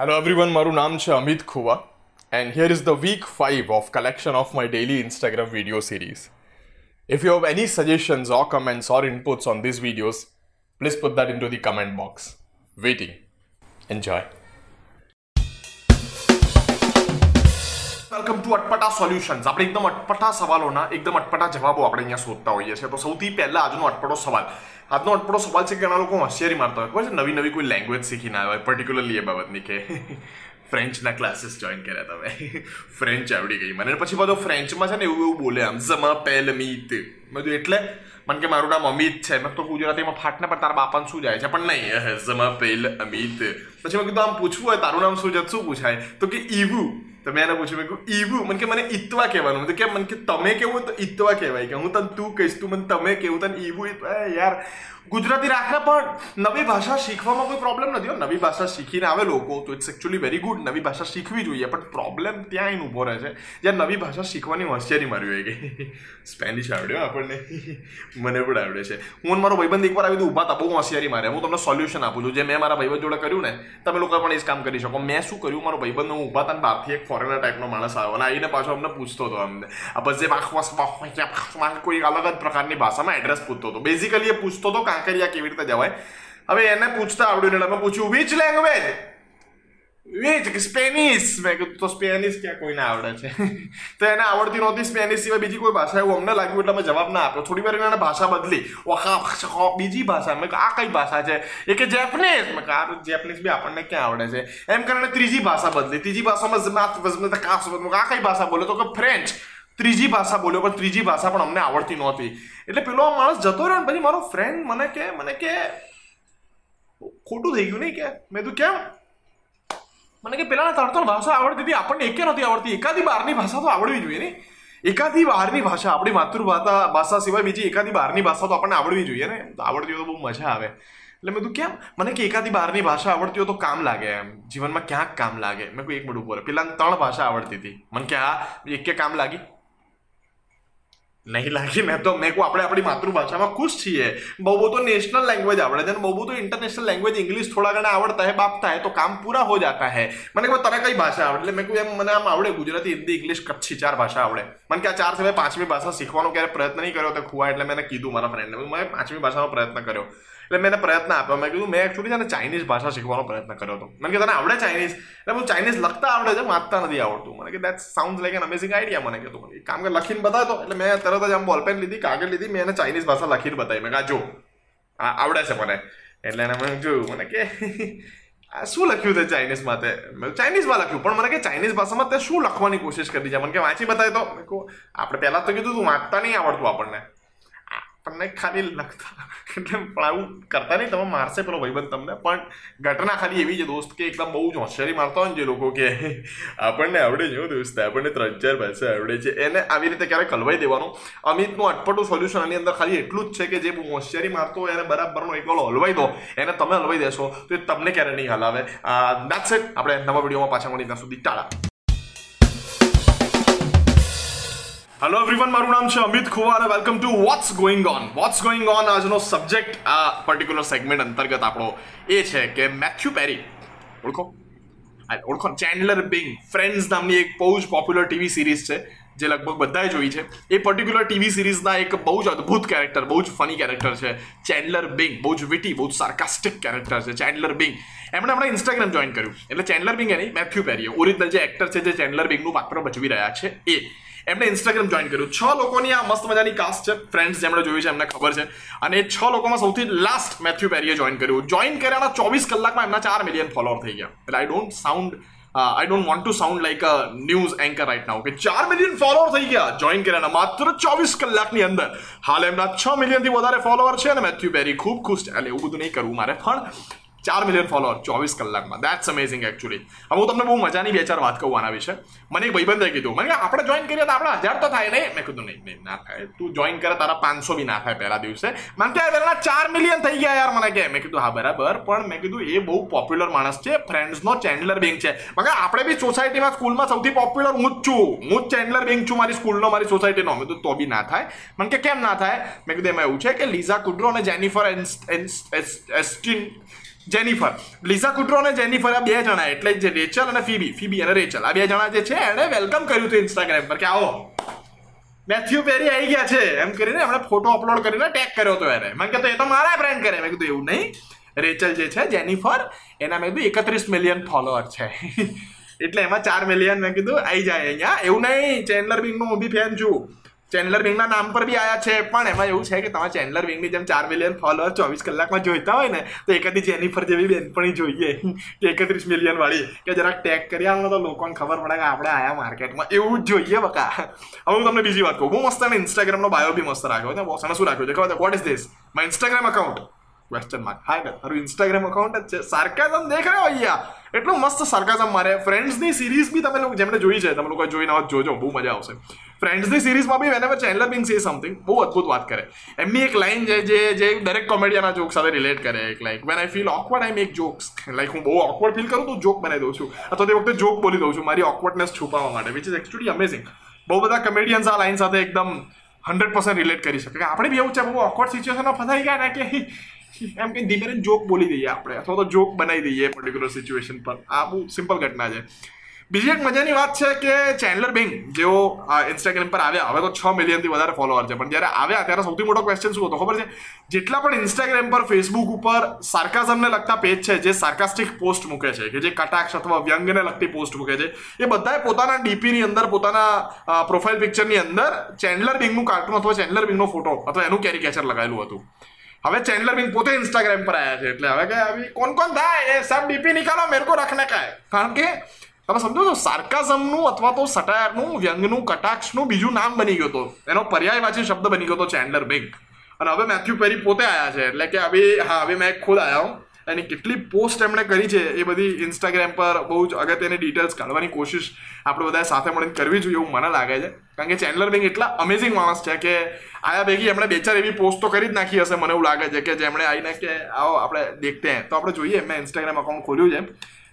Hello everyone, મારું નામ છે Amit Khuva and here is the week 5 of collection of my daily Instagram video series. If you have any suggestions or comments or inputs on these videos, please put that into the comment box. Waiting. Enjoy. Welcome to Atpata Solutions આપણે એકદમ અટપટા સવાલોના, એકદમ અટપટા જવાબો આપણે અહીંયા શોધતા હોઈએ છીએ. તો સૌથી પહેલા આજનો અટપટો સવાલ. આજનો અટપટો સવાલ છે કે ઘણા લોકો હોશિયારી મારતા હોય. ખબર છે? નવી નવી કોઈ લેંગ્વેજ શીખીને આવ્યા હોય. પર્ટિક્યુલરલી એ બાબતની કે ફ્રેન્ચના ક્લાસીસ જોઈન કર્યા તમે. ફ્રેન્ચ આવડી ગઈ મને. પછી બધો ફ્રેન્ચમાં છે ને એવું એવું બોલે આમ ઝમા પેલ મીત બધું એટલે? મને કે, મારું નામ અમિત છે. મેં તો ગુજરાતીમાં ફાટને પણ તારા બાપાને શું જાય છે? પણ નહીં. ઝમા પેલ અમિત પછી મેં કીધું, આમ પૂછવું હોય, તારું નામ શું છે? શું પૂછાય? તો કે ઈવું તો મેં એને પૂછ્યું, મેં કહ્યું ઈવું, મને કે મને ઈત્વા કહેવાનું. તો કે મને કે તમે કેવું તો ઈતવા કહેવાય. કે હું તને તું કહીશ, તું મને તમે કેવું, તને ઈવું યાર, ગુજરાતી રાખના પણ નવી ભાષા શીખવામાં કોઈ પ્રોબ્લેમ નથી હો. નવી ભાષા શીખીને આવે લોકો, તો ઇટ્સ એકચ્યુઅલી વેરી ગુડ નવી ભાષા શીખવી જોઈએ, પણ પ્રોબ્લેમ ત્યાં એને ઊભો રહે છે. જ્યાં નવી ભાષા શીખવાની હોશિયારી મારી હોય ગઈ સ્પેનિશ આવડ્યો આપણને. મને પણ આવડે છે. હું મારો ભાઈબંધ એકવાર આવી દઉં ઊભા હતા, બહુ હોશિયારી મારે હું તમને સોલ્યુશન આપું છું. જે મેં મારા ભાઈબંધ જોડે કર્યું ને, તમે લોકો પણ એ જ કામ કરી શકો. મેં શું કર્યું? મારો ભાઈબંધ હું ઊભા હતા બહારથી એક ફોરેનર ટાઈપનો માણસ આવ્યો અને આવીને પાછો અમને પૂછતો હતો અમને બસ જે કોઈ અલગ જ પ્રકારની ભાષામાં એડ્રેસ પૂછતો હતો બેઝિકલી એ પૂછતો હતો કાંકરિયા કેવી રીતે જવાય હવે એને પૂછતા આવડ્યું એટલે અમે પૂછ્યું વિચ લેંગ્વેજ વિચ સ્પેનિશ મેં કીધું તો સ્પેનિશ ક્યાં કોઈને આવડે છે તો એને આવડતી નહોતી સ્પેનિશ સિવાય બીજી કોઈ ભાષા એવું અમને લાગ્યું એટલે અમે જવાબ ના આપ્યો થોડી વાર એને ભાષા બદલી ઓહા બીજી ભાષા મેં આ કઈ ભાષા છે એ કે જેપનીઝ મેં આ જેપનીઝ બી આપણને ક્યાં આવડે છે એમ કરીને ત્રીજી ભાષા બદલી ત્રીજી ભાષામાં આ કઈ ભાષા બોલે તો કે ફ્રેન્ચ ત્રીજી ભાષા બોલ્યો પણ ત્રીજી ભાષા પણ અમને આવડતી નહોતી એટલે પેલો માણસ જતો રહ્યો ને, પછી મારો ફ્રેન્ડ મને કે મને કે, ખોટું થઈ ગયું નહીં કે? મેં તું કેમ? મને કે પેલાને ત્રણ ભાષા આવડતી હતી, આપણને એકે નથી આવડતી. એકાદી બહારની ભાષા તો આવડવી જોઈએ ને. એકાદી બહારની ભાષા, આપણી માતૃભાષા, ભાષા સિવાય બીજી એકાદી બહારની ભાષા તો આપણને આવડવી જોઈએ ને. આવડતી હોય તો બહુ મજા આવે. એટલે મેં તું કેમ? મને કે એકાદી બહારની ભાષા આવડતી હોય તો કામ લાગે એમ. જીવનમાં ક્યાંક કામ લાગે. મેં કોઈ એક મિનિટ ઉપર પેલા ત્રણ ભાષા આવડતી હતી. મને કે આ એક કે કામ લાગી. નહીં લાગી. મેં તો, મેં કહું, આપણે આપણી માતૃભાષામાં ખુશ છીએ. બહુ તો નેશનલ લેંગ્વેજ આવડે છે બહુ તો ઇન્ટરનેશનલ લેંગ્વેજ ઇંગ્લિશ થોડા ઘણા આવડતા હે બાપતા હે તો કામ પૂરા હો જાતા હે. મને કહું, તને કઈ ભાષા આવડે? એટલે મેં કહું, એમ મને આમ આવડે, ગુજરાતી, હિન્દી ઇંગ્લિશ કચ્છી, ચાર ભાષા આવડે. મને કે આ ચાર સિવાય પાંચમી ભાષા શીખવાનો ક્યારે પ્રયત્ન નહીં કર્યો તો ખુવા, એટલે મેં કીધું મારા ફ્રેન્ડને મેં પાંચમી ભાષાનો પ્રયત્ન કર્યો. એટલે મેં એને પ્રયત્ન આપ્યો. મેં કીધું, મેં એકચુઅલી છે ને ચાઇનીઝ ભાષા શીખવાનો પ્રયત્ન કર્યો હતો. મને કે તને આવડે ચાઇનીઝ એટલે હું ચાઇનીઝ લખતા આવડે છે વાંચતા નથી આવડતું. મને કે that sound like an amazing idea મને કીધું મને કામ કે લખીને બતાવતો. એટલે મેં તરત જ આમ બોલપેન લીધી, કાગળ લીધી, મેં એને ચાઇનીઝ ભાષા લખીને બતાવી. મેં કહા જો, આ આવડે છે મને. એટલે એને મેં જોયું મને કે, આ શું લખ્યું છે ચાઇનીઝ માટે મેં ચાઇનીઝમાં લખ્યું. પણ મને કે ચાઇનીઝ ભાષામાં તે શું લખવાની કોશિશ કરી છે? મને કે, વાંચી બતાવી તો. આપણે પહેલાં તો કીધું તું, વાંચતા નહીં આવડતું આપણને. આપણને ખાલી લખતા એટલે પણ આવું કરતા નહીં, તમે મારશે પેલો ભાઈબંધ તમને. પણ ઘટના ખાલી એવી છે દોસ્ત કે એકદમ બહુ જ હોશિયારી મારતા હોય ને જે લોકો કે આપણને આવડે છે દોસ્ત, આપણને ત્રણ ચાર ભાષા આવડે છે. એને આવી રીતે ક્યારેક કલવાઈ દેવાનું. અમિતનું અટપટું સોલ્યુશન આની અંદર ખાલી એટલું જ છે કે જે હોશિયારી મારતો હોય, એને બરાબરનો એક વાળો હલવાઈ દો, એને તમે હલવાઈ દેશો, તો એ તમને ક્યારે નહીં હલાવે. દેટ્સ ઇટ આપણે નવા વિડીયોમાં પાછા મળી ત્યાં સુધી, ટાળા. હેલો એવરીવન મારું નામ છે અમિત ખુવા અને welcome to what's going on what's going on આજનો સબ્જેક્ટ આ પર્ટિક્યુલર સેગમેન્ટ અંતર્ગત આપણો એ છે કે મેથ્યુ પેરી ઓળખો? ઓળખો ચેન્ડલર બિંગ ફ્રેન્ડ્સ નામની એક બહુ જ પોપ્યુલર ટીવી સિરીઝ છે, જે લગભગ બધાએ જોઈ છે. એ પર્ટિક્યુલર ટીવી સિરીઝના એક બહુ જ અદ્ભુત કેરેક્ટર બહુ જ ફની કેરેક્ટર છે. ચેન્ડલર બિંગ બહુ જ વિટી બહુ જ સાર્કાસ્ટિક કેરેક્ટર છે. ચેન્ડલર બિંગ એમણે હમણાં ઇન્સ્ટાગ્રામ જોઈન કર્યું. એટલે ચેન્ડલર બિંગ એની મેથ્યુ પેરી ઓરિજિનલ જે એક્ટર છે, જે ચેન્ડલર બિંગનું પાત્ર ભજવી રહ્યા છે, એ. એમણે ઇન્સ્ટાગ્રામ જોઈન કર્યું. છ લોકોની આ મસ્ત મજાની કાસ્ટ છે. ફ્રેન્ડ્સ જેમણે જોયું છે એમને ખબર છે. અને છ લોકોમાં સૌથી લાસ્ટ મેથ્યુ પેરીએ જોઈન કર્યું. જોઈન કર્યાના ચોવીસ કલાકમાં એમના ચાર મિલિયન ફોલોઅર થઈ ગયા. એટલે I don't sound I don't want to sound like a news anchor right now કે ચાર મિલિયન ફોલોઅર થઈ ગયા. જોઈન કર્યાના માત્ર ચોવીસ કલાકની અંદર. હાલ એમના છ મિલિયનથી વધારે ફોલોઅર છે અને મેથ્યુ પેરી ખૂબ ખુશ છે. એટલે એવું બધું નહીં કરવું મારે. પણ ચાર મિલિયન ફોલોઅર ચોવીસ કલાકમાં. દેટ્સ અમેઝિંગ એકચ્યુઅલી હવે હું તમને બહુ મજાની બે ચાર વાત કહું આના વિશે. મને એક ભાઈબંધે કીધું, મને આપણે જોઈન કરીએ તો આપણે હજાર તો થાય નહીં મેં કીધું, નહીં નહીં, ના થાય. તું જોઈન કરે, તારા પાંચસો બી ના થાય પહેલા દિવસે. મને કે પહેલા ચાર મિલિયન થઈ ગયા યાર મને કે. મેં કીધું, હા, બરાબર, પણ મેં કીધું, એ બહુ પોપ્યુલર માણસ છે. ફ્રેન્ડ્સનો ચેન્ડલર બેંક છે. મગર આપણે બી સોસાયટીમાં સ્કૂલમાં સૌથી પોપ્યુલર હું જ છું. હું જ ચેન્ડલર બેંક છું, મારી સ્કૂલનો મારી સોસાયટીનો મેં કીધું, તો બી ના થાય. મને કે, કેમ ના થાય? મેં કીધું, એમાં એવું છે કે લીઝા કુડ્રો અને જેનિફર એસ્ટિન જેનિફર. લિઝા કુટ્રો અને જેનિફર આ બે જણા, એટલે જે રેચલ અને ફીબી. ફીબી અને રેચલ. આ બે જણા જે છે, એણે વેલકમ કર્યું હતું ઇન્સ્ટાગ્રામ પર કે આવો. મેથ્યુ પેરી આવી ગયા છે. એમ કરીને એમણે ફોટો અપલોડ કરીને ટેગ કર્યો હતો એને. મેં કીધું, એ તો મારા ફ્રેન્ડ કરે. મેં કીધું, એવું નહીં. રેચલ જે છે, જેનિફર, એના મેં કીધું, એકત્રીસ મિલિયન ફોલોઅર છે. એટલે એમાં ચાર મિલિયન મેં કીધું આવી જાય અહીંયા. એવું નહીં ચેન્ડલર બિંગનો હું બી ફેન છું. ચેન્ડલર વિંગના નામ પર બી આયા છે, પણ એમાં એવું છે કે તમે ચેન્ડલર વિંગની જેમ ચાર મિલિયન ફોલોઅર ચોવીસ કલાકમાં જોઈતા હોય ને, તો એકાદી જેનિફર જેવી બેનપણી જોઈએ. કે એકત્રીસ મિલિયન વાળી, કે જરાક ટેગ કરી આવો તો લોકોને ખબર પડે કે આપણે આયા માર્કેટમાં. એવું જ જોઈએ બકા. હવે હું તમને બીજી વાત કહું. હું મસ્ત ઇન્સ્ટાગ્રામનો બાયો બી મસ્ત રાખ્યો છે. બોસ શું રાખ્યું છે? ખબર what is this my Instagram account question mark hi બેન તારું ઇન્સ્ટાગ્રામ અકાઉન્ટ જ છે. સાર્કાઝમ દેખ રહ્યો અહીંયા. એટલું મસ્ત સાર્કાઝમ મારે. ફ્રેન્ડ્સની સિરીઝ બી તમે લોકો જેમને જોઈ છે, તમે લોકો જોઈને આવો જોજો. બહુ મજા આવશે. ફ્રેન્ડ્સની સિરીઝમાં be whenever Chandler Bing say something બહુ અદ્ભુત વાત કરે. એમની એક લાઈન છે જે જે દરેક કોમેડિયાના જોક સાથે રિલેટ કરે. એક like when I feel awkward I make jokes like હું બહુ ઓકવર્ડ ફીલ કરું, તો જોક બનાવી દઉં છું. અથવા તે વખતે જોક બોલી દઉં છું. મારી ઓકવર્ડનેસ છુપાવવા માટે વિચ ઇઝ એકચ્યુઅલી અમેઝિંગ બહુ બધા કમેડિયન્સ આ લાઈન સાથે એકદમ હંડ્રેડ પર્સન્ટ રિલેટ કરી શકે. આપણે બી એવું છે, બહુ ઓકવર્ડ સિચ્યુએશનમાં ફસાઈ ગયા ને કે એમ કે ધીમે જોક બોલી દઈએ આપણે, અથવા તો જોક બનાવી દઈએ પર્ટિક્યુલર સિચ્યુએશન પર. આ બહુ સિમ્પલ ઘટના છે. બીજી એક મજાની વાત છે કે ચેન્ડલર બિંગ જેઓ ઇન્સ્ટાગ્રામ પર આવ્યા, હવે તો છ મિલિયનથી વધારે ફોલોઅર છે. પણ જ્યારે આવ્યા, ત્યારે સૌથી મોટો ક્વેશ્ચન શું હતો? ખબર છે? જેટલા પણ ઇન્સ્ટાગ્રામ પર ફેસબુક ઉપર સાર્કાઝમને લગતા પેજ છે, જે સાર્કાસ્ટિક પોસ્ટ મૂકે છે, કે જે કટાક્ષ અથવા વ્યંગને લગતી પોસ્ટ મૂકે છે, એ બધાએ પોતાના ડીપીની અંદર, પોતાના પ્રોફાઇલ પિક્ચરની અંદર ચેન્ડલર બિંગનું કાર્ટૂન અથવા ચેન્ડલર બિંગનો ફોટો અથવા એનું કેરિકેચર લગાવેલું હતું. હવે ચેન્ડલર બિન પોતે ઇન્સ્ટાગ્રામ પર આવ્યા છે, એટલે હવે કે અભી કોણ કોણ થાય? એ સબ ડીપી નિકાલો મેરે કો રખને કા કારણ કે, તમે સમજો છો સાર્કાઝમનું અથવા તો સટાયરનું વ્યંગનું, કટાક્ષનું બીજું નામ બની ગયો હતો. એનો પર્યાયવાચી શબ્દ બની ગયો હતો ચેન્ડલર બિંગ અને હવે મેથ્યુ પેરી પોતે આવ્યા છે, એટલે કે હવે હા હવે મેં ખુદ આવ્યા હું. એની કેટલી પોસ્ટ એમણે કરી છે એ બધી ઇન્સ્ટાગ્રામ પર બહુ જ અગત્યની ડિટેલ્સ કાઢવાની કોશિશ આપણે બધા સાથે મળીને કરવી જોઈએ એવું મને લાગે છે. કારણ કે ચેન્ડલર બિંગ એટલા અમેઝિંગ માણસ છે કે આયા ભેગી એમણે બે ચાર એવી પોસ્ટ તો કરી જ નાખી હશે મને એવું લાગે છે કે જેમણે આવીને કે આવો આપણે દેખતે હે. તો આપણે જોઈએ, મેં ઇન્સ્ટાગ્રામ અકાઉન્ટ ખોલ્યું છે.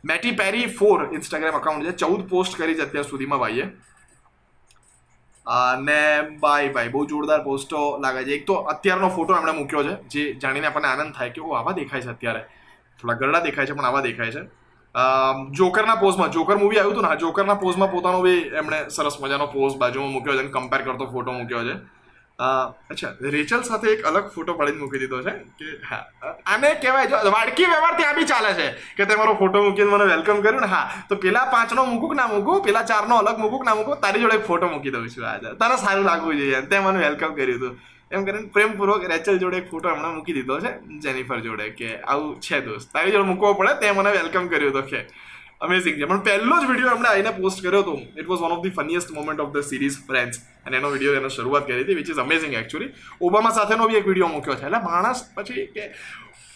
મેટી પેરી ફોર ઇન્સ્ટાગ્રામ અકાઉન્ટ છે. ચૌદ પોસ્ટ કરી છે અત્યાર સુધીમાં ભાઈએ. અને બાય ભાઈ બહુ જોરદાર પોસ્ટો લાગે છે. એક તો અત્યારનો ફોટો એમણે મૂક્યો છે, જે જાણીને આપણને આનંદ થાય કે ઓ આવા દેખાય છે અત્યારે. થોડા ગરડા દેખાય છે, પણ આવા દેખાય છે. જોકરના પોઝમાં, જોકર મૂવી આવ્યું હતું ને જોકરના પોઝમાં પોતાનો બી એમણે સરસ મજાનો પોઝ બાજુમાં મૂક્યો છે અને કમ્પેર કરતો ફોટો મૂક્યો છે. અચ્છા, રેચલ સાથે એક અલગ ફોટો પાડીને મૂકી દીધો છે, કે હા, આને કહેવાય, જો વાડકી વ્યવહાર ત્યાં બી ચાલે છે, કે તે મારો ફોટો મૂકીને મને વેલકમ કર્યું ને, હા, તો પેલા પાંચનો મૂકું ના મૂકું, પેલા ચારનો અલગ મૂકું ના મૂકું, તારી જોડે ફોટો મૂકી દઉં છું આજે. તને સારું લાગવું જોઈએ તે મને વેલકમ કર્યું હતું. એમ કરીને પ્રેમપૂર્વક રેચલ જોડે એક ફોટો હમણાં મૂકી દીધો છે, જેનિફર જોડે, કે આવું છે દોસ્ત. તારી જોડે મૂકવો પડે, તે મને વેલકમ કર્યો હતો કે અમેઝિંગ છે. પણ પહેલો જ વીડિયો હમણાં આવીને પોસ્ટ કર્યો હતો it was one of the funniest moment of the series Friends અને એનો વીડિયો એનો શરૂઆત કરી હતી which is amazing actually Obama સાથેનો બી એક વીડિયો મૂક્યો છે. એટલે માણસ પછી કે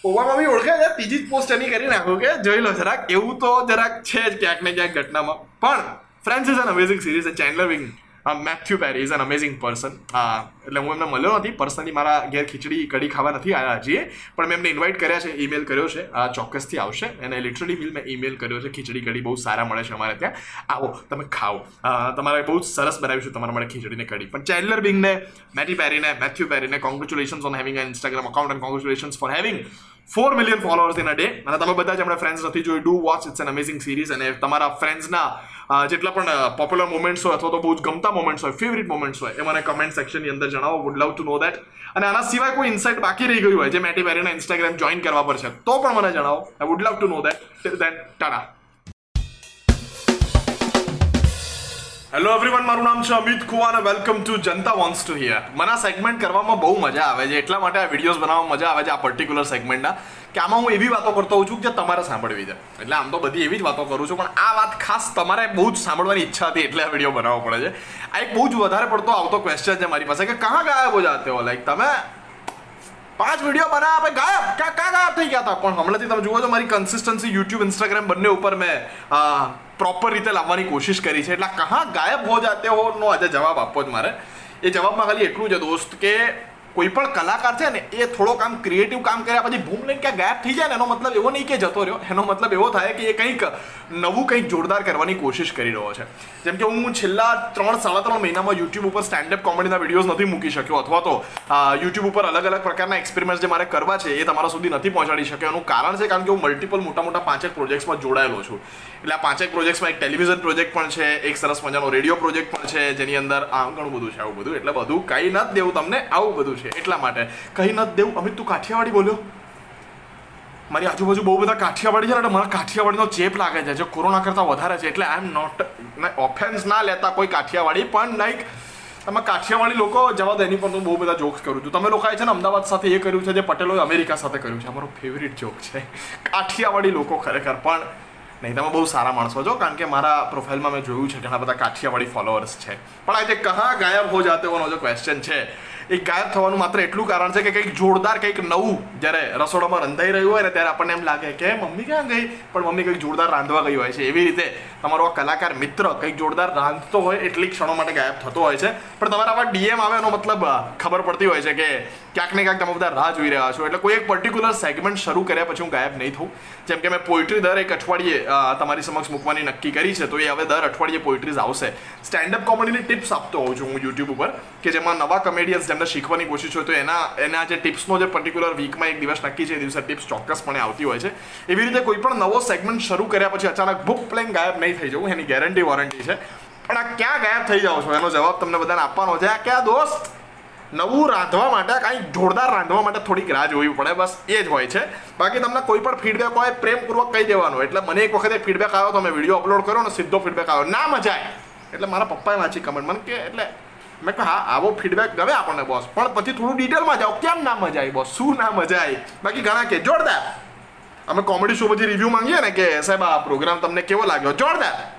ઓબામા બી ઓળખાય છે, ત્રીજી જ પોસ્ટ એની કરી નાખો કે જોઈ લો જરાક, એવું તો જરાક છે જ ક્યાંક ને ક્યાંક ઘટનામાં. પણ Friends is an amazing series Chandler Bing Matthew Perry is an amazing person એટલે હું એમને મળ્યો નથી. પર્સનલી મારા ઘેર ખીચડી, કઢી ખાવા નથી આવ્યા હજી પણ મેં એમને ઇન્વાઇટ કર્યા છે ઈમેલ કર્યો છે. આ ચોક્કસથી આવશે. અને લિટરલી મિલ મેં ઈમેલ કર્યો છે. ખીચડી, કઢી બહુ સારા મળે છે અમારે ત્યાં. આવો, તમે ખાઓ. તમારે બહુ સરસ બનાવીશું તમારા માટે ખીચડીને કઢી. પણ ચેન્ડલર બિંગને મેટી પેરીને Matthew પેરીને congratulations on having Instagram account and congratulations for having four million followers in a day અને તમે બધા જ આપણે ફ્રેન્ડ્સ નથી જોયું do watch it's an amazing series અને તમારા ફ્રેન્ડ્સના જેટલા પણ પોપ્યુલર મોમેન્ટ્સ હોય અથવા તો બહુ જ ગમતા મોમેન્ટ્સ હોય ફેવરિટ મોમેન્ટ્સ હોય, એ મને કમેન્ટ સેક્શનની અંદર જણાવો. Would love to know that અને આના સિવાય કોઈ ઇન્સાઇટ બાકી રહી ગયું હોય, જે મેટી બેરીના ઇન્સ્ટાગ્રામ જોઈન કરવા પર છે, તો પણ મને જણાવો. I would love to know that then tata hello everyone મારું નામ છે અમિત કુવા અને welcome to Janta wants to hear મને આ સેગમેન્ટ કરવામાં બહુ મજા આવે છે, એટલા માટે આ વિડીયોઝ બનાવવામાં મજા આવે છે આ પર્ટિક્યુલર સેગમેન્ટના કે આમાં હું એવી વાતો કરતો હોઉં છું જે તમારે સાંભળવી છે. એટલે આમ તો બધી એવી જ વાતો કરું છું, પણ આ વાત ખાસ તમારે બહુ જ સાંભળવાની ઈચ્છા હતી એટલે આ વીડિયો બનાવવો પડે છે. આ એક બહુ જ વધારે પડતો આવતો ક્વેશ્ચન છે મારી પાસે કે કાં ગાયબ હો જાતે હો? લાઈક તમે પાંચ વીડિયો બનાવ્યા આપણે ગાયબ? ક્યાં ક્યાં ગાયબ થઈ ગયા હતા? પણ હમણાંથી તમે જુઓ છો, મારી કન્સિસ્ટન્સી યુટ્યુબ ઇન્સ્ટાગ્રામ બંને ઉપર મેં પ્રોપર રીતે લાવવાની કોશિશ કરી છે. એટલે કહા ગાયબ હો જાતે હો નો આજે જવાબ આપવો જ મારે. એ જવાબમાં ખાલી એટલું છે દોસ્ત કે કોઈ પણ કલાકાર છે ને, એ થોડો કામ ક્રિએટિવ કામ કર્યા પછી બૂમ લઈને ક્યાં ગાયબ થઈ જાય ને, એનો મતલબ એવો નહીં કે જતો રહ્યો. એનો મતલબ એવો થાય કે એ કંઈક નવું કંઈક જોરદાર કરવાની કોશિશ કરી રહ્યો છે. જેમ કે હું છેલ્લા ત્રણ સાડા ત્રણ મહિનામાં યુટ્યુબ ઉપર સ્ટેન્ડઅપ કોમેડીના વિડીયોઝ નથી મૂકી શક્યો. અથવા તો યુટ્યુબ ઉપર અલગ અલગ પ્રકારના એક્સપેરિમેન્ટ જે મારે કરવા છે એ તમારા સુધી નથી પહોંચાડી શક્યો. એનું કારણ છે કારણ કે હું મલ્ટિપલ મોટા મોટા પાંચેક પ્રોજેક્ટ્સમાં જોડાયેલો છું. એટલે આ પાંચેક પ્રોજેક્ટ્સમાં એક ટેલિવિઝન પ્રોજેક્ટ પણ છે, એક સરસ મજાનો રેડિયો પ્રોજેક્ટ પણ છે, જેની અંદર આ ઘણું બધું છે, આવું બધું. એટલે બધું કંઈ નથી દેવું તમને આવું બધું છે, એટલા માટે. કંઈ નથી દેવું. અમિત, તું કાઠિયાવાડી બોલ્યો. મારી આજુબાજુ બહુ બધા કાઠિયાવાડી છે એટલે મને કાઠિયાવાડીનો ચેપ લાગે છે. જે કોરોના કરતાં વધારે છે, એટલે આઈ એમ નોટ ઓફેન્સ ના લેતા કોઈ કાઠિયાવાડી, પણ લાઈક તમે કાઠિયાવાડી લોકો જવા દો એની પર હું બહુ બધા જોક્સ કરું છું. તમે લોકોએ છે ને અમદાવાદ સાથે એ કર્યું છે, જે પટેલોએ અમેરિકા સાથે કર્યું છે. અમારો ફેવરિટ જોક છે. કાઠિયાવાડી લોકો ખરેખર, પણ નહીં, તમે બહુ સારા માણસો છો, કારણ કે મારા પ્રોફાઇલમાં મેં જોયું છે, ઘણા બધા કાઠિયાવાડી ફોલોઅર્સ છે. પણ આજે કહા ગાયબ હો જાતે હોનો જો ક્વેશ્ચન છે. એ ગાયબ થવાનું માત્ર એટલું કારણ છે કે કંઈક જોરદાર, કંઈક નવું જ્યારે રસોડામાં રંધાઈ રહ્યું હોય ને ત્યારે આપણને એમ લાગે કે મમ્મી ક્યાં ગઈ? પણ મમ્મી કંઈક જોરદાર રાંધવા ગઈ હોય છે. એવી રીતે તમારો આ કલાકાર મિત્ર કંઈક જોરદાર રાંધતો હોય એટલી ક્ષણો માટે ગાયબ થતો હોય છે. પણ તમારા આવા ડીએમ આવે એનો મતલબ ખબર પડતી હોય છે કે ક્યાંક ને ક્યાંક તમે બધા રાહ જોઈ રહ્યા છો. એટલે કોઈ એક પર્ટિક્યુલર સેગમેન્ટ શરૂ કર્યા પછી હું ગાયબ નહીં થઉં. જેમ કે મેં પોઇટ્રી દર એક અઠવાડિયે તમારી સમક્ષ મૂકવાની નક્કી કરી છે, તો એ હવે દર અઠવાડિયે પોઇટ્રીઝ આવશે. સ્ટેન્ડઅપ કોમેડીની ટિપ્સ આપતો હોઉં છું હું યુટ્યુબ ઉપર, કે જેમાં નવા કમેડિયન્સ જેમને શીખવાની કોશિશ હોય તો એના એના જે ટિપ્સનો જે પર્ટિક્યુલર વીકમાં એક દિવસ નક્કી છે, એ દિવસે ટિપ્સ ચોક્કસપણે આવતી હોય છે. એવી રીતે કોઈ પણ નવો સેગમેન્ટ શરૂ કર્યા પછી અચાનક બુક પ્લેન ગાયબ નહીં થઈ જવું, એની ગેરંટી વોરંટી છે. પણ આ ક્યાં ગાયબ થઈ જાઓ છો? એનો જવાબ તમને બધાને આપવાનો છે. આ ક્યાં દોસ્ત? નવું રાંધવા માટે, કાંઈ જોરદાર રાંધવા માટે થોડીક રાહ જોવી પડે, બસ એ જ હોય છે. બાકી તમને કોઈ પણ ફીડબેક હોય, પ્રેમપૂર્વક કહી દેવાનું. એટલે મને એક વખતે ફીડબેક આવ્યો તો મેં વીડિયો અપલોડ કર્યો ને સીધો ફીડબેક આવ્યો. ના મજા આવે એટલે મારા પપ્પાએ વાંચી કમેન્ટ મને કે, એટલે મેં કહ્યું, હા, આવો ફીડબેક ગમે આપણને બોસ પણ પછી થોડું ડિટેલમાં જાઓ, કેમ ના મજા આવી બોસ શું ના મજા આવી? બાકી ઘણા કે, જોરદાર. અમે કોમેડી શો પછી રિવ્યૂ માંગીએ ને કે, સાહેબ, આ પ્રોગ્રામ તમને કેવો લાગ્યો? જોરદાર.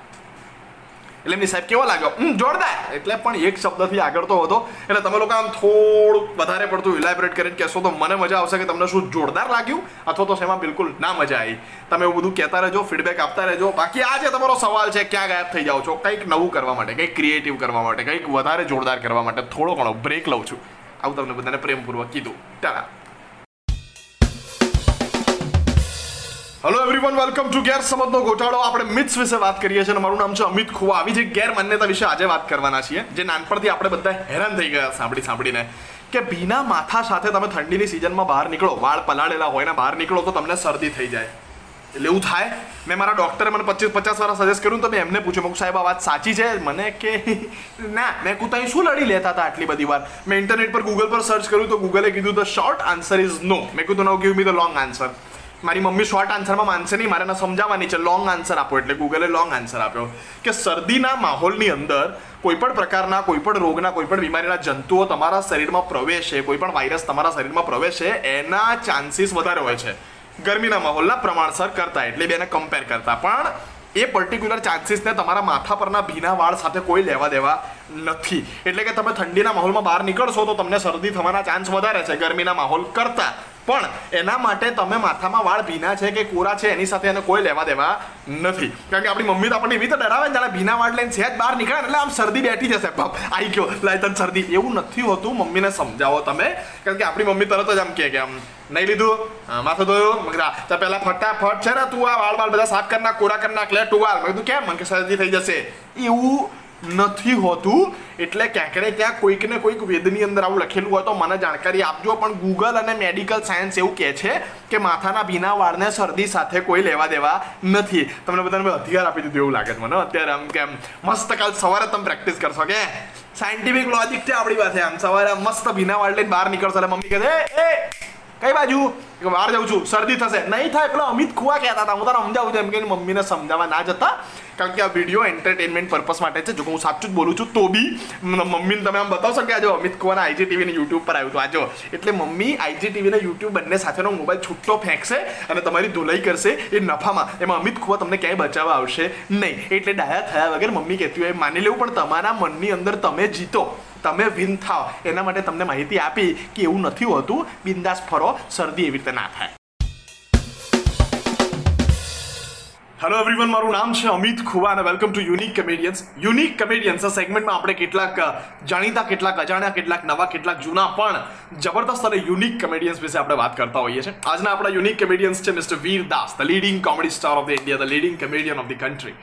એટલે એમની સાહેબ કેવો લાગ્યો? હમ જોરદાર. એટલે પણ એક શબ્દથી આગળ તો હતો. એટલે તમે લોકો આમ થોડુંક વધારે પડતું ઇલેબરેટ કરીને કહેશો તો મને મજા આવશે કે તમને શું જોરદાર લાગ્યું? અથવા તો શેમાં બિલકુલ ના મજા આવી. તમે એવું બધું કહેતા રહેજો ફીડબેક આપતા રહેજો. બાકી આ જે તમારો સવાલ છે, ક્યાં ગાયબ થઈ જાઓ છો? કંઈક નવું કરવા માટે, કંઈક ક્રિએટિવ કરવા માટે, કંઈક વધારે જોરદાર કરવા માટે થોડો ઘણો બ્રેક લઉં છું. આવું તમને બધાને પ્રેમપૂર્વક કીધું. Tata hello everyone welcome to ગેર સમજનો ગોટાળો. આપણે મિથ્સ વિશે વાત કરીએ છીએ મારું નામ છે અમિત ખુવા. આવી જે ગેર માન્યતા વિશે આજે વાત કરવાના છીએ, જે નાનપણથી આપણે બધા હેરાન થઈ ગયા, સાંભળી સાંભળીને. કે ભીના માથા સાથે તમે ઠંડીની સિઝનમાં બહાર નીકળો, વાળ પલાળેલા હોય ને બહાર નીકળો તો તમને શરદી થઈ જાય. એટલે એવું થાય. મેં મારા ડૉક્ટરે મને પચીસ પચાસ વાર સજેસ્ટ કર્યું તો મેં એમને પૂછ્યું મૂક સાહેબ, આ વાત સાચી છે? મને કે, ના, મેં કુતા શું લડી લેતા હતા આટલી બધી વાર? મેં ઇન્ટરનેટ પર ગૂગલ પર સર્ચ કર્યું તો ગૂગલે કીધું the short answer is no મેં કીધું no give me the long answer મારી મમ્મી શોર્ટ આન્સરમાં માનશે નહીં, મારે સમજાવવાની છે. લોંગ આન્સર આપો, એટલે ગૂગલે લોંગ આન્સર આપ્યો. કે શરદીના માહોલની અંદર કોઈપણ પ્રકારના કોઈપણ રોગના, કોઈ પણ બીમારીના જંતુઓ તમારા શરીરમાં પ્રવેશે, કોઈ પણ વાયરસ તમારા શરીરમાં પ્રવેશે, એના ચાન્સીસ વધારે હોય છે. ગરમીના માહોલના પ્રમાણસર કરતા, એટલે બેને કમ્પેર કરતા. પણ એ પર્ટિક્યુલર ચાન્સીસને તમારા માથા પરના ભીના વાળ સાથે કોઈ લેવા દેવા નથી. એટલે કે તમે ઠંડીના માહોલમાં બહાર નીકળશો તો તમને શરદી થવાના ચાન્સ વધારે છે ગરમીના માહોલ કરતાં. પણ એના માટે તમે માથામાં વાળ ભીના છે કે કોરા છે એની સાથે એને કોઈ લેવા દેવા નથી. કારણ કે આપણી મમ્મી તો આપણને એવી તો ડરાવે ને જાણે ભીના વાળ લઈને સહેજ બહાર નીકળે એટલે આમ શરદી બેઠી જશે. બાપ આવી ગયો. લાય તને શરદી. એવું નથી હોતું મમ્મીને સમજાવો તમે. કારણ કે આપણી મમ્મી તરત જ આમ કે, આમ નહીં લીધું. માથું ધોયું. મગરા તો પહેલાં ફટાફટ છે ને તું આ વાળ વાળ બધા સાફ કરી નાખ, કોરા કરી નાખ. લે, ટુવાલ. મેં કીધું, કેમ? મને કે શરદી થઈ જશે. એવું નથી હોતું, એટલે ક્યાંક ને ક્યાંક કોઈક ને કોઈક વેદની અંદર આવું લખેલું હોય તો મને જાણકારી આપજો. પણ ગૂગલ અને મેડિકલ સાયન્સ એવું કહે છે કે માથાના ભીના વાળને શરદી સાથે કોઈ લેવા દેવા નથી. તમને બધાને અધિકાર આપી દીધું એવું લાગે છે મને. અત્યારે આમ કેમ મસ્ત કાલ સવારે તમે પ્રેક્ટિસ કરશો કે? સાયન્ટિફિક લોજિક છે આપણી પાસે. આમ સવારે મસ્ત ભીના વાળ લઈને બહાર નીકળશો એટલે મમ્મી કહે એ કઈ બાજુ? બહાર જાઉં છું. શરદી થશે. નહીં થાય એટલે અમિત ખુવા કહેતા હતા. હું તારા સમજાવું છું. એમ કે મમ્મીને સમજાવવા ના જતા. કારણ કે આ વીડિયો એન્ટરટેનમેન્ટ પર્પઝ માટે છે. જો હું સાચું જ બોલું છું, તો બી મમ્મીને તમે આમ બતાવશો કે આજે અમિત કુવાના આઈજી ટીવીને યુટ્યુબ પર આવ્યું હતું. આજો એટલે મમ્મી આઈજી ટીવીને યુટ્યુબ બંને સાથેનો મોબાઈલ છૂટો ફેંકશે અને તમારી ધોલાઈ કરશે એ નફામાં. એમાં અમિત ખુવા તમને ક્યાંય બચાવવા આવશે નહીં. એટલે ડાયા થયા વગર મમ્મી કહેતી હોય, માની લેવું, પણ તમારા મનની અંદર તમે જીતો. તમે વિન થાવ એના માટે તમને માહિતી આપી કે એવું નથી હોતું. બિંદાસ ફરો. શરદી એવી રીતે ના થાય. હેલો એવરીવન મારું નામ છે અમિત ખુવા અને welcome to unique comedians unique comedians આ સેગમેન્ટમાં આપણે કેટલાક જાણીતા કેટલાક, અજાણ્યા કેટલાક, નવા કેટલાક, જૂના પણ જબરદસ્ત અને યુનિક કમેડિયન્સ વિશે આપણે વાત કરતા હોઈએ છીએ. આજના આપણા યુનિક કમેડિયન્સ છે mister Vir Das the leading comedy star of the India the leading comedian of the country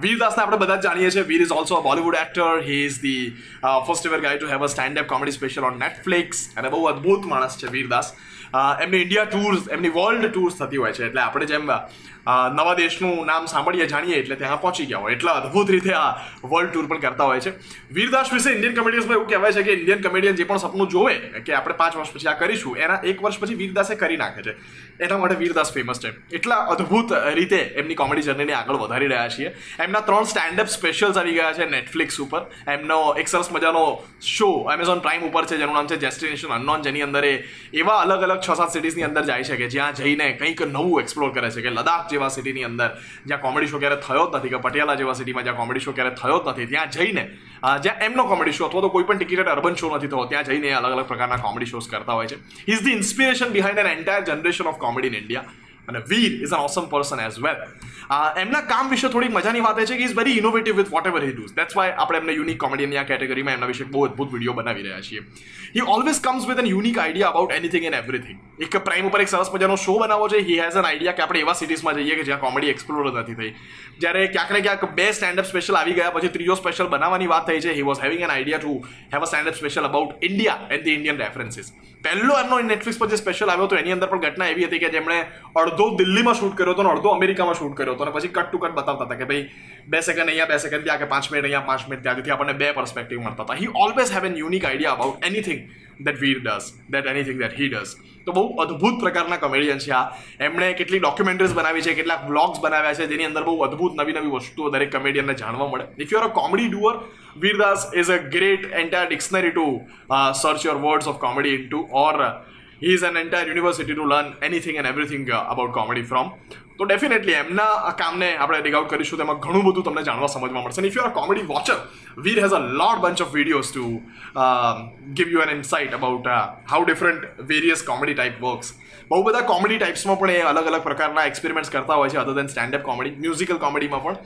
Vir દાસને આપણે બધા જાણીએ છીએ. Vir is also a Bollywood actor he is the first ever guy to have a stand up comedy special on Netflix અને બહુ અદ્ભુત માણસ છે વીરદાસ. એમની ઇન્ડિયા ટૂર્સ એમની વર્લ્ડ ટૂર્સ થતી હોય છે. એટલે આપણે જેમ નવા દેશનું નામ સાંભળીએ, જાણીએ, એટલે ત્યાં પહોંચી ગયા હોય. એટલા અદ્ભુત રીતે આ વર્લ્ડ ટૂર પણ કરતા હોય છે. વીરદાસ વિશે ઇન્ડિયન કમેડિયન્સમાં એવું કહેવાય છે કે ઇન્ડિયન કમેડિયન જે પણ સપનું જોવે, કે આપણે પાંચ વર્ષ પછી આ કરીશું, એના એક વર્ષ પછી વીરદાસે કરી નાખે છે. એના માટે વીરદાસ ફેમસ છે. એટલા અદ્ભુત રીતે એમની કોમેડી જર્નીને આગળ વધારી રહ્યા છીએ. એમના ત્રણ સ્ટેન્ડઅપ સ્પેશિયલ્સ આવી ગયા છે નેટફ્લિક્સ ઉપર. એમનો એક સરસ મજાનો શો એમેઝોન પ્રાઇમ ઉપર છે, જેનું નામ છે ડેસ્ટિનેશન અનનોન જેની અંદર એ એવા અલગ અલગ છ સાત સિટીઝની અંદર જાય છે જ્યાં જઈને કંઈક નવું એક્સપ્લોર કરે છે કે લદાખ જેવા સિટીની અંદર, જ્યાં કોમેડી શો ક્યારે થયો જ નથી, કે પટિયાલા જેવા સિટીમાં જ્યાં કોમેડી શો ક્યારે થયો જ નથી, ત્યાં જઈને જ્યાં એમનો કોમેડી શો અથવા તો કોઈ પણ ટિકિટેડ અર્બન શો નથી થતો ત્યાં જઈને અલગ અલગ પ્રકારના કોમેડી શોઝ કરતા હોય છે. Is the inspiration behind an entire generation of comedy in India અને Vir is an awesome person as well એમના કામ વિશે થોડી મજાની વાત છે કે is very innovative with whatever he does that's why આપણે એમને યુનિક કોમેડિયનની આ કેટેગરીમાં એમના વિશે બહુ અદભુત વીડિયો બનાવી રહ્યા છીએ. He always comes with an unique idea about anything and everything એક પ્રાઇમ ઉપર એક સરસ મજાનો શો બનાવો છે. હી હેઝ એન આઈડિયા કે આપણે એવા સિટીઝમાં જઈએ કે જ્યાં કોમેડી એક્સપ્લોર નથી થઈ. જ્યારે ક્યાંક ને ક્યાંક બે સ્ટેન્ડઅપ સ્પેશિયલ આવી ગયા, પછી ત્રીજો સ્પેશિયલ બનાવવાની વાત થઈ છે. He was having an idea to have a standup special about India and the Indian references પહેલો એમનો નેટફ્લિક્સ પર જે સ્પેશિયલ આવ્યો હતો, એની અંદર પણ ઘટના એવી હતી કે જેમણે અડધો દિલ્હીમાં શૂટ કર્યો હતો અડધો અમેરિકામાં શૂટ કર્યો હતો અને પછી કટ ટુ કટ બતાવતા હતા કે ભાઈ બે સેકન્ડ અહીંયા, બે સેકન્ડ ત્યાં કે પાંચ મિનિટ અહીંયા, પાંચ મિનિટ ત્યાં. જેથી આપણને બે પર્સપેક્ટિવ મળતા હતા. He always have an unique idea about anything that Vir does that anything that he does તો બહુ અદ્ભુત પ્રકારના કોમેડિયન છે આ. એમણે કેટલી ડોક્યુમેન્ટરીઝ બનાવી છે, કેટલાક બ્લોગ્સ બનાવ્યા છે, જેની અંદર બહુ અદ્ભુત નવી નવી વસ્તુઓ દરેક કોમેડિયનને જાણવા મળે. If you are a comedy doer Vir Das is a great entire dictionary two search your words of comedy in two or is an entire university to learn anything and everything about comedy from તો definitely એમના કામને આપણે dig out કરીશું તેમાં ઘણું બધું તમને જાણવા સમજવા મળશે. If you are comedy watcher Vir has a lot bunch of videos to give you an insight about how different various comedy type works બહુ બધા કોમેડી ટાઈપ્સમાં પણ એ અલગ અલગ પ્રકારના એક્સપેરિમેન્ટ્સ કરતા હોય છે other than standup comedy musical કોમેડીમાં પણ.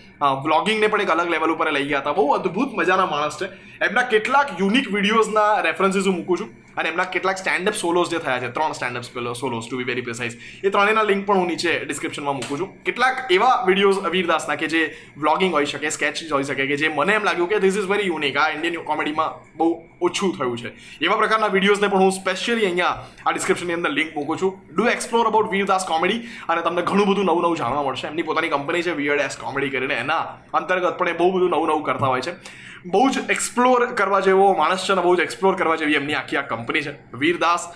વ્લોગિંગને પણ એક અલગ લેવલ ઉપર લઈ ગયા હતા. બહુ અદ્ભુત મજાના માણસ છે. એમના કેટલાક યુનિક વિડીયોઝના રેફરન્સીસ હું મૂકું છું. અને એમના કેટલાક સ્ટેન્ડઅપ સોલોસ જે થયા છે, ત્રણ standup solos to be very precise એ ત્રણેયના લિંક પણ હું નીચે ડિસ્ક્રિપ્શનમાં મૂકું છું. કેટલાક એવા વિડીયોઝ વીરદાસના કે જે વ્લોગિંગ હોઈ શકે સ્કેચ હોઈ શકે, કે જે મને એમ લાગ્યું કે ધીસ ઇઝ વેરી યુનિક આ ઇન્ડિયન કોમેડીમાં બહુ ઓછું થયું છે. એવા પ્રકારના વિડીયોઝને પણ હું સ્પેશિયલી અહીંયા આ ડિસ્ક્રિપ્શનની અંદર લિંક મૂકું છું. Do explore about Vir Das comedy અને તમને ઘણું બધું નવું નવું જાણવા મળશે. એમની પોતાની કંપની છે વિયર્ડ એસ કોમેડી કરીને. એના અંતર્ગત પણ એ બહુ બધું નવું નવું કરતા હોય છે. બહુ જ એક્સપ્લોર કરવા જેવો માણસ છે અને બહુ જ એક્સપ્લોર કરવા જેવી એમની આખી આ કંપની છે. વીરદાસ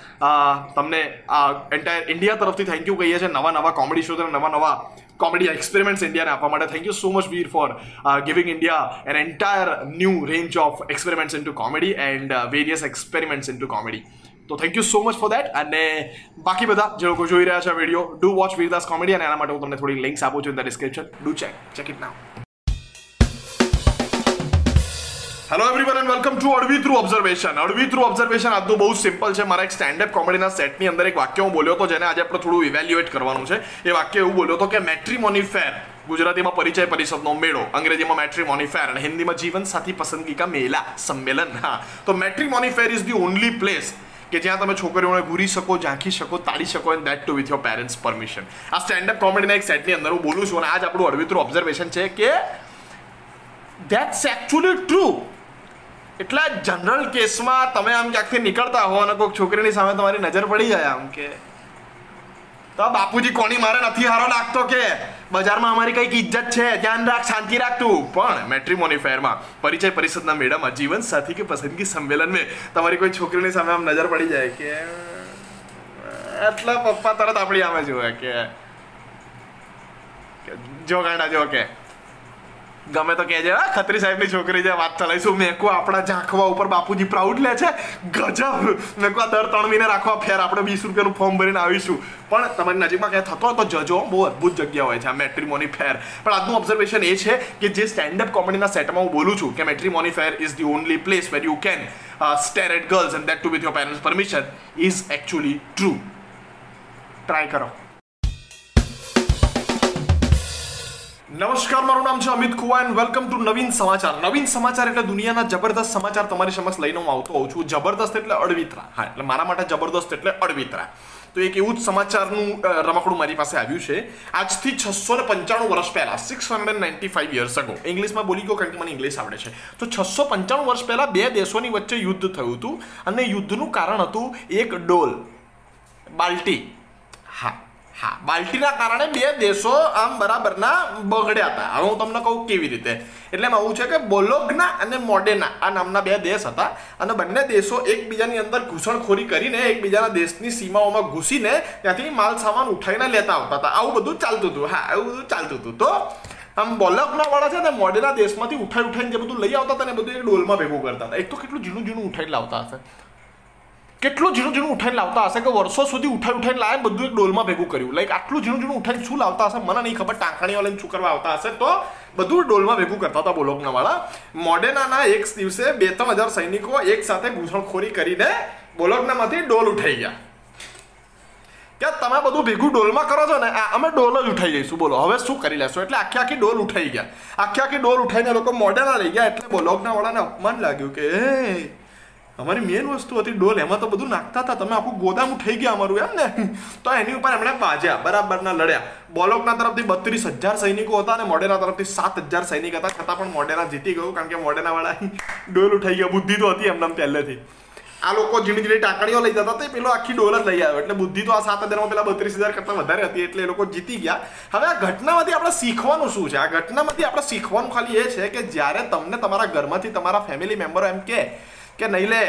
તમને આ એન્ટાયર ઇન્ડિયા તરફથી થેન્ક યુ કહીએ છીએ. નવા નવા કોમેડી શો અને નવા નવા કોમેડી એક્સપેરિમેન્ટ્સ ઇન્ડિયાને આપવા માટે. Thank you so much Veer for giving India N entire new range of experiments in two comedy and various experiments in two comedy તો thank you so much for that અને બાકી બધા જે લોકો જોઈ રહ્યા છે video do watch Vir Das comedy અને એના માટે હું તમને થોડી લિંક્સ આપું છું in the description do check check it now hello everyone and welcome two અડવી through observation અડવી થ્રુ ઓબ્ઝર્વેશન આજનું બહુ સિમ્પલ છે. મારા એક સ્ટેન્ડઅપ કોમેડીના સેટની અંદર એક વાક્ય હું બોલ્યો હતો, જેને આજે આપણે થોડું ઇવેલ્યુએટ કરવાનું છે. એ વાક્ય એવું બોલ્યો હતો કે મેટ્રીમોની ફેર ગુજરાતીમાં પરિચય પરિષદનો મેળો, અંગ્રેજીમાં મેટ્રીમોની ફેર અને હિન્દીમાં જીવન સાથી પસંદગી કા મેલા સંમેલન. હા, તો matrimony fair is the only place કે જ્યાં તમે છોકરીઓને ઘૂરી શકો, ઝાંખી શકો, તાળી શકો and that too with your parents permission આ સ્ટેન્ડઅપ કોમેડીના એક સેટની અંદર હું બોલું છું અને આજ આપણું અડવી થ્રુ ઓબ્ઝર્વેશન છે કે દેટ્સ એકચ્યુઅલી ટ્રુ એટલે જનરલ કેસમાં તમે આમ ક્યાંકથી નીકળતા હો અને કોઈક છોકરીની સામે તમારી નજર પડી જાય આમ કે? તો બાપુજી કોની મારે નથી હારો લાગતો કે? બજારમાં અમારી કંઈક ઇજ્જત છે, ધ્યાન રાખ, શાંતિ રાખતું પણ મેટ્રીમોની ફેરમાં પરિચય પરિષદના મેળામાં જીવન સાથી કે પસંદગી સંમેલન મેં તમારી કોઈ છોકરીની સામે આમ નજર પડી જાય કે? એટલા પપ્પા તરત આપણી આમે જોવે કે જો ગાંડા જો કે. ગમે તો કહેજે, હા, ખત્રી સાહેબની છોકરી છે, વાત ચલાવીશું. મેં કહું આપણા ઝાંખવા ઉપર બાપુજી પ્રાઉડ લે છે. ગજબ. મેં કહું દર ત્રણ મહિને રાખવા ફેર, આપણે વીસ રૂપિયાનું ફોર્મ ભરીને આવીશું. પણ તમારી નજીકમાં ક્યાંય થતો તો જજો, બહુ અદભુત જગ્યા હોય છે આ મેટ્રીમોની ફેર પણ આજનું ઓબ્ઝર્વેશન એ છે કે જે સ્ટેન્ડઅપ કોમેડીના સેટમાં હું બોલું છું કે matrimony fair is the only place where you can stare at girls and that too with your parents permission is actually true try કરો. નમસ્કાર, મારું નામ છે અમિત કુવા એન્ડ વેલકમ ટુ નવીન સમાચાર. નવીન સમાચાર એટલે દુનિયાના જબરદસ્ત સમાચાર તમારી સમક્ષ લઈને હું આવતો હોઉં છું. જબરદસ્ત એટલે અડવિતરા. હા, એટલે મારા માટે જબરદસ્ત એટલે અડવિતરા. તો એક એવું જ સમાચારનું રમકડું મારી પાસે આવ્યું છે. આજથી છસો ને પંચાણું વર્ષ પહેલા six hundred ninety five years ago ઇંગ્લિશમાં બોલી ગયો કારણ કે મને ઇંગ્લિશ આવડે છે. તો છસો પંચાણું વર્ષ પહેલા બે દેશોની વચ્ચે યુદ્ધ થયું હતું અને યુદ્ધનું કારણ હતું એક ડોલ, બાલ્ટી. હા. હા, બાલ્ટીના કારણે બે દેશો આમ બરાબરના બગડ્યા હતા. હવે હું તમને કહું કેવી રીતે. એટલે એમાં એવું છે કે બોલોગના અને મોડેના આ નામના બે દેશ હતા અને બંને દેશો એકબીજાની અંદર ઘૂસણખોરી કરીને એકબીજાના દેશની સીમાઓમાં ઘૂસીને ત્યાંથી માલ સામાન ઉઠાવીને લેતા આવતા હતા. આવું બધું ચાલતું હતું. હા, આવું બધું ચાલતું હતું. તો આમ બોલકના વાળા છે ને મોડેના દેશમાંથી ઉઠાઈ ઉઠાઈને જે બધું લઈ આવતા હતા ને બધું એ ડોલમાં ભેગું કરતા હતા. એક તો કેટલું ઝીણું ઝીણું ઉઠાઈને લાવતા હશે. કેટલું ઝીણું ઝીણું ઉઠાઈને લાવતા હશે કે વર્ષો સુધી ઉઠાઈ ઉઠાઈને લાવે બધું એક ડોલમાં ભેગું કર્યું? લાઈક આટલું ઝીણું ઝીણું ઉઠાઈને શું લાવતા હશે? મને નહીં ખબર. ટાંકણીઓ લઈને શું કરવા આવતા હશે? તો બધું ડોલમાં ભેગું કરતા હતા બોલોકના વાળા. મોડેનાના એક દિવસે બે ત્રણ હજાર સૈનિકો એક સાથે ઘૂસણખોરી કરીને બોલોકનામાંથી ડોલ ઉઠાઈ ગયા. કે તમે બધું ભેગું ડોલમાં કરો છો ને અમે ડોલ જ ઉઠાઈ જઈશું, બોલો. હવે શું કરી લેશું? એટલે આખી આખી ડોલ ઉઠાઈ ગયા. આખી આખી ડોલ ઉઠાઈને લોકો મોડેના લઈ ગયા એટલે બોલોકના વાળાને અપમાન લાગ્યું કે અમારી મેન વસ્તુ હતી ડોલ, એમાં તો બધું નાખતા હતા. તમે આખું ગોદામ ઉઠાઈ ગયા અમારું, એમ ને? તો એની ઉપર એમણે બાજ્યા, બરાબરના લડ્યા. બોલોકના તરફથી બત્રીસ હજાર સૈનિકો હતા અને મોડેના તરફથી સાત હજાર સૈનિક હતા. છતાં પણ મોડેરા જીતી ગયું, કારણ કે મોડેના વાળા ડોલ ઉઠાઈ ગયા. બુદ્ધિ તો હતી એમને પહેલેથી. આ લોકો ઝીણી ઝીણી ટાંકણીઓ લઈ જતા તો પેલો આખી ડોલ જ લઈ આવ્યો. એટલે બુદ્ધિ તો આ સાત હજારમાં પેલા બત્રીસ હજાર કરતાં વધારે હતી, એટલે એ લોકો જીતી ગયા. હવે આ ઘટનામાંથી આપણે શીખવાનું શું છે? આ ઘટનામાંથી આપણે શીખવાનું ખાલી એ છે કે જ્યારે તમને તમારા ઘરમાંથી તમારા ફેમિલી મેમ્બરો એમ કે કે નહીં લે?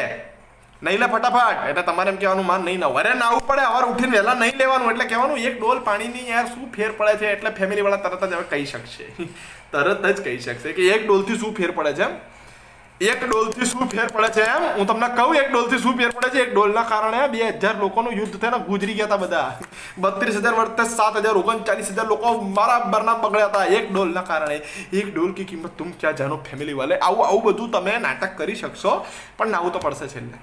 નહીં લે ફટાફટ. એટલે તમારે એમ કહેવાનું માન નહીં ના અરે નાવું પડે અવાર ઉઠીને વહેલા નહીં લેવાનું એટલે કહેવાનું, એક ડોલ પાણીની યાર શું ફેર પડે છે? એટલે ફેમિલીવાળા તરત જ હવે કહી શકશે. તરત જ કહી શકશે કે એક ડોલથી શું ફેર પડે છે એમ? એક ડોલથી શું ફેર પડે છે એમ? હું તમને કહું, એક ડોલથી શું ફેર પડે છે? એક ડોલના કારણે બે હજાર લોકોનું યુદ્ધ થઈને ગુજરી ગયા હતા બધા. બત્રીસ હજાર વર્ષે સાત હજાર, ઓગણચાલીસ હજાર લોકો બરાબરના બગડ્યા હતા એક ડોલના કારણે. એક ડોલ કી કિંમત તુમ ક્યાં જાણો ફેમિલી વાલે? આવું આવું બધું તમે નાટક કરી શકશો, પણ નાવું તો પડશે છેલ્લે.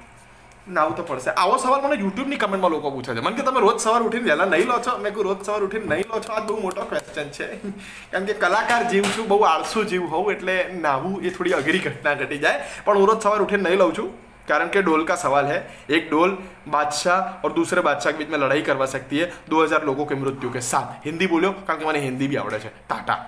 નાવું તો પડશે. આવો સવાલ મને યુટ્યુબની કમેન્ટમાં લોકો પૂછે છે. મને કે તમે રોજ સવાર ઉઠીને વહેલા નહીં લો છો? મેં કહું રોજ સવાર ઉઠીને નહીં લો છો? આ બહુ મોટો ક્વેશ્ચન છે. કેમ કે કલાકાર જીવ છું, બહુ આળસુ જીવ હોઉં, એટલે નાહવું એ થોડી અઘરી ઘટના ઘટી જાય. પણ હું રોજ સવાર ઉઠીને નહીં લઉં છું कारण के डोल का सवाल है एक डोल बादशाह और दूसरे बादशाह के बीच में लड़ाई करवा દો હજાર લોકો કે મૃત્યુ કે के હિન્દી બોલ્યો, કારણ કે મને હિન્દી બી આવડે છે. ટાટા.